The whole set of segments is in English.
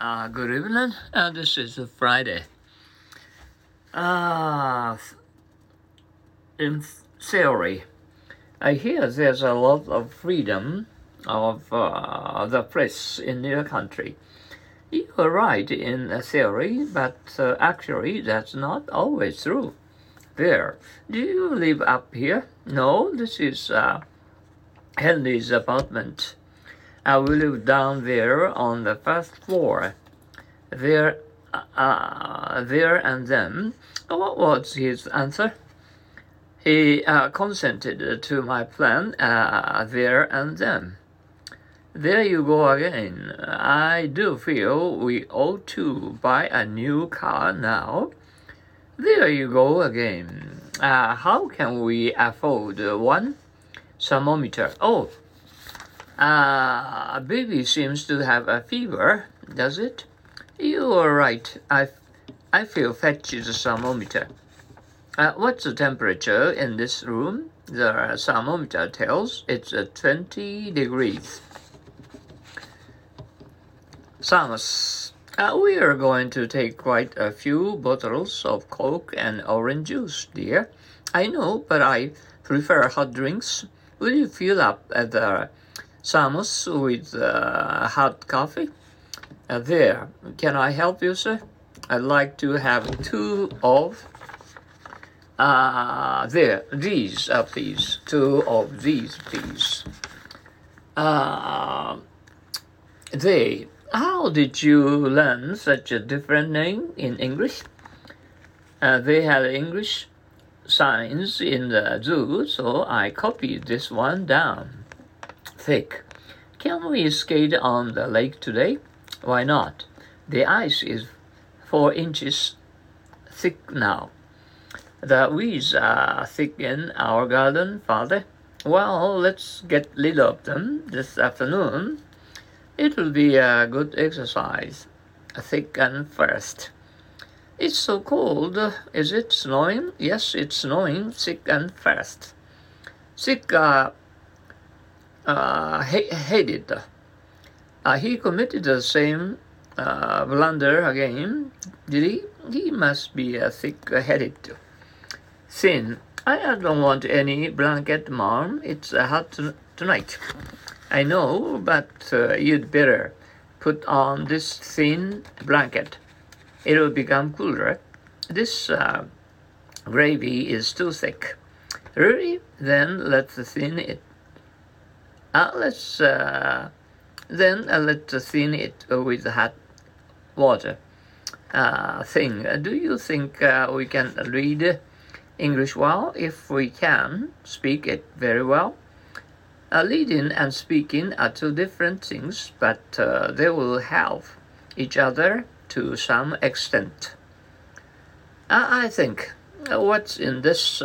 Uh, good evening. Uh, this is a Friday. Uh, in theory, I hear there's a lot of freedom of uh, the press in your country. You're right in theory, but uh, actually that's not always true. There, do you live up here? No, this is uh, Henry's apartment. I will live down there on the first floor. There, uh, there and then. What was his answer? He uh, consented to my plan uh, there and then. There you go again. I do feel we ought to buy a new car now. There you go again. Uh, how can we afford one? Thermometer. Oh, uh, baby seems to have a fever, does it? You are right. I, I feel fetched thermometer. Uh, what's the temperature in this room? The thermometer tells it's uh, 20 degrees. Thermos, uh, we are going to take quite a few bottles of Coke and orange juice, dear. I know, but I prefer hot drinks. Will you fill up at the thermos with uh, hot coffee. Uh, there, can I help you, sir? I'd like to have two of uh, there, these, uh, please. Two of these, please. Uh, they, how did you learn such a different name in English? Uh, they had English signs in the zoo, so I copied this one down thick. Can we skate on the lake today? Why not? The ice is four inches thick now. The weeds are thick in our garden, Father. Well, let's get rid of them this afternoon. It will be a good exercise. Thick and fast. It's so cold. Is it snowing? Yes, it's snowing thick and fast. Thick uh, uh, hated. Uh, he committed the same uh, blunder again, did he? He must be a thick-headed. Thin. I don't want any blanket, Mom. It's hot tonight. I know, but uh, you'd better put on this thin blanket. It'll become cooler. This uh, gravy is too thick. Really? Then let's thin it uh, let's uh, then uh, let's thin it with hot water. Uh, thing. Uh, do you think uh, we can read English well? If we can, speak it very well. Uh, reading and speaking are two different things, but uh, they will help each other to some extent. Uh, I think what's in this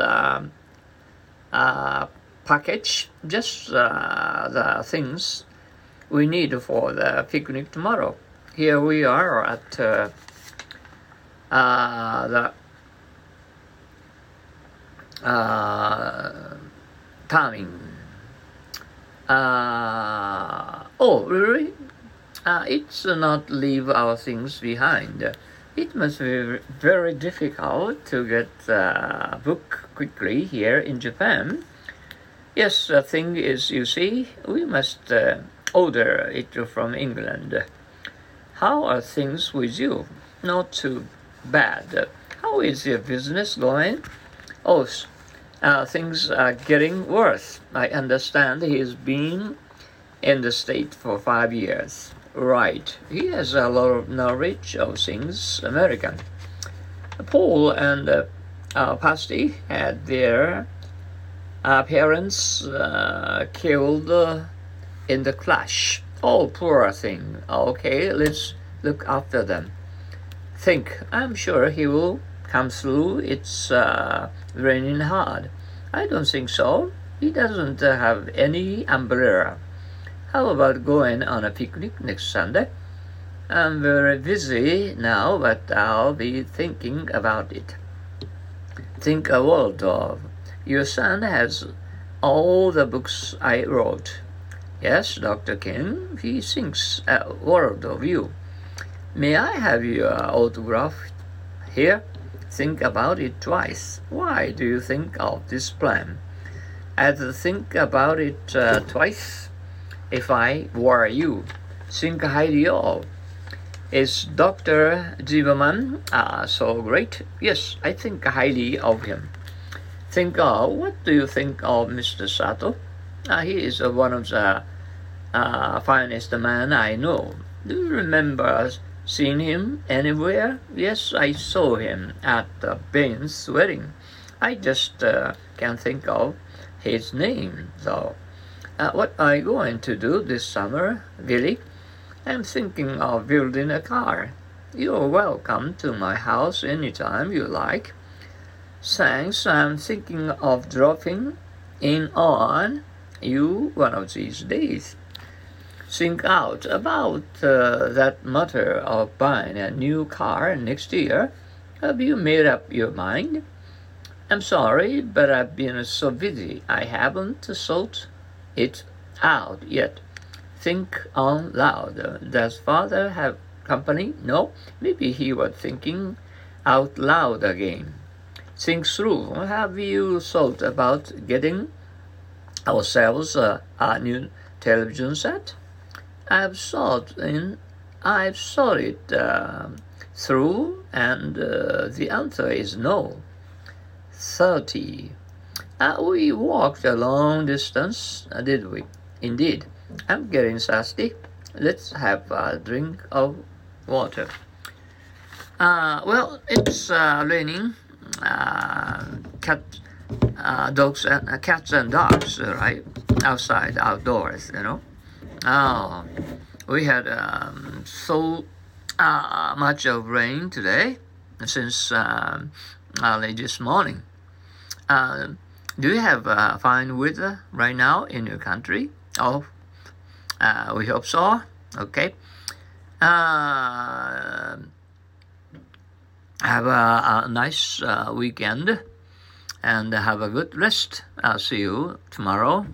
package, just uh, the things we need for the picnic tomorrow. Here we are at uh, uh, the uh, timing. Uh, oh, really? Uh, it's not leave our things behind. It must be very difficult to get a book quickly here in Japan. Yes, the thing is, you see, we must uh, order it from England. How are things with you? Not too bad. How is your business going? Oh, uh, things are getting worse. I understand he's been in the state for five years. Right. He has a lot of knowledge of things American. Paul and uh, uh, Pasty had their parents uh, killed in the clash. Oh, poor thing. Okay, let's look after them. Think, I'm sure he will come through. It's uh, raining hard. I don't think so. He doesn't have any umbrella. How about going on a picnic next Sunday? I'm very busy now, but I'll be thinking about it. Think a world of your son has all the books I wrote. Yes, Dr. King, he thinks a world of you. May I have your autograph here? Think about it twice. Why do you think of this plan? I'd think about it uh, twice if I were you. Think highly of. Is Dr. Zimmerman uh, so great? Yes, I think highly of him. Think of what do you think of Mr. Sato? Uh, he is uh, one of the uh, finest men I know. Do you remember seeing him anywhere? Yes, I saw him at uh, Ben's wedding. I just uh, can't think of his name, though. Uh, what are you going to do this summer, Billy? I'm thinking of building a car. You're welcome to my house anytime you like. Thanks, I'm thinking of dropping in on you one of these days. Think out about uh, that matter of buying a new car next year. Have you made up your mind? I'm sorry, but I've been so busy I haven't thought it out yet. Think on loud. Does father have company? No? Maybe he was thinking out loud again. Think through. Have you thought about getting ourselves a, a new television set? I've thought in I've thought it uh, through, and uh, the answer is no. 30. Uh, we walked a long distance, uh, did we? Indeed. I'm getting thirsty. Let's have a drink of water. Uh, well, it's uh, raining. Uh, cat, uh, dogs and uh, cats and dogs, right? Outside, outdoors, you know. Oh, we had um, so much of rain today since um, early this morning. Uh, do you have uh, fine weather right now in your country? Oh, uh, we hope so. Okay. Uh, have a, a nice uh, weekend and have a good rest. I'll see you tomorrow.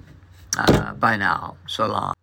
Uh, bye now. So long.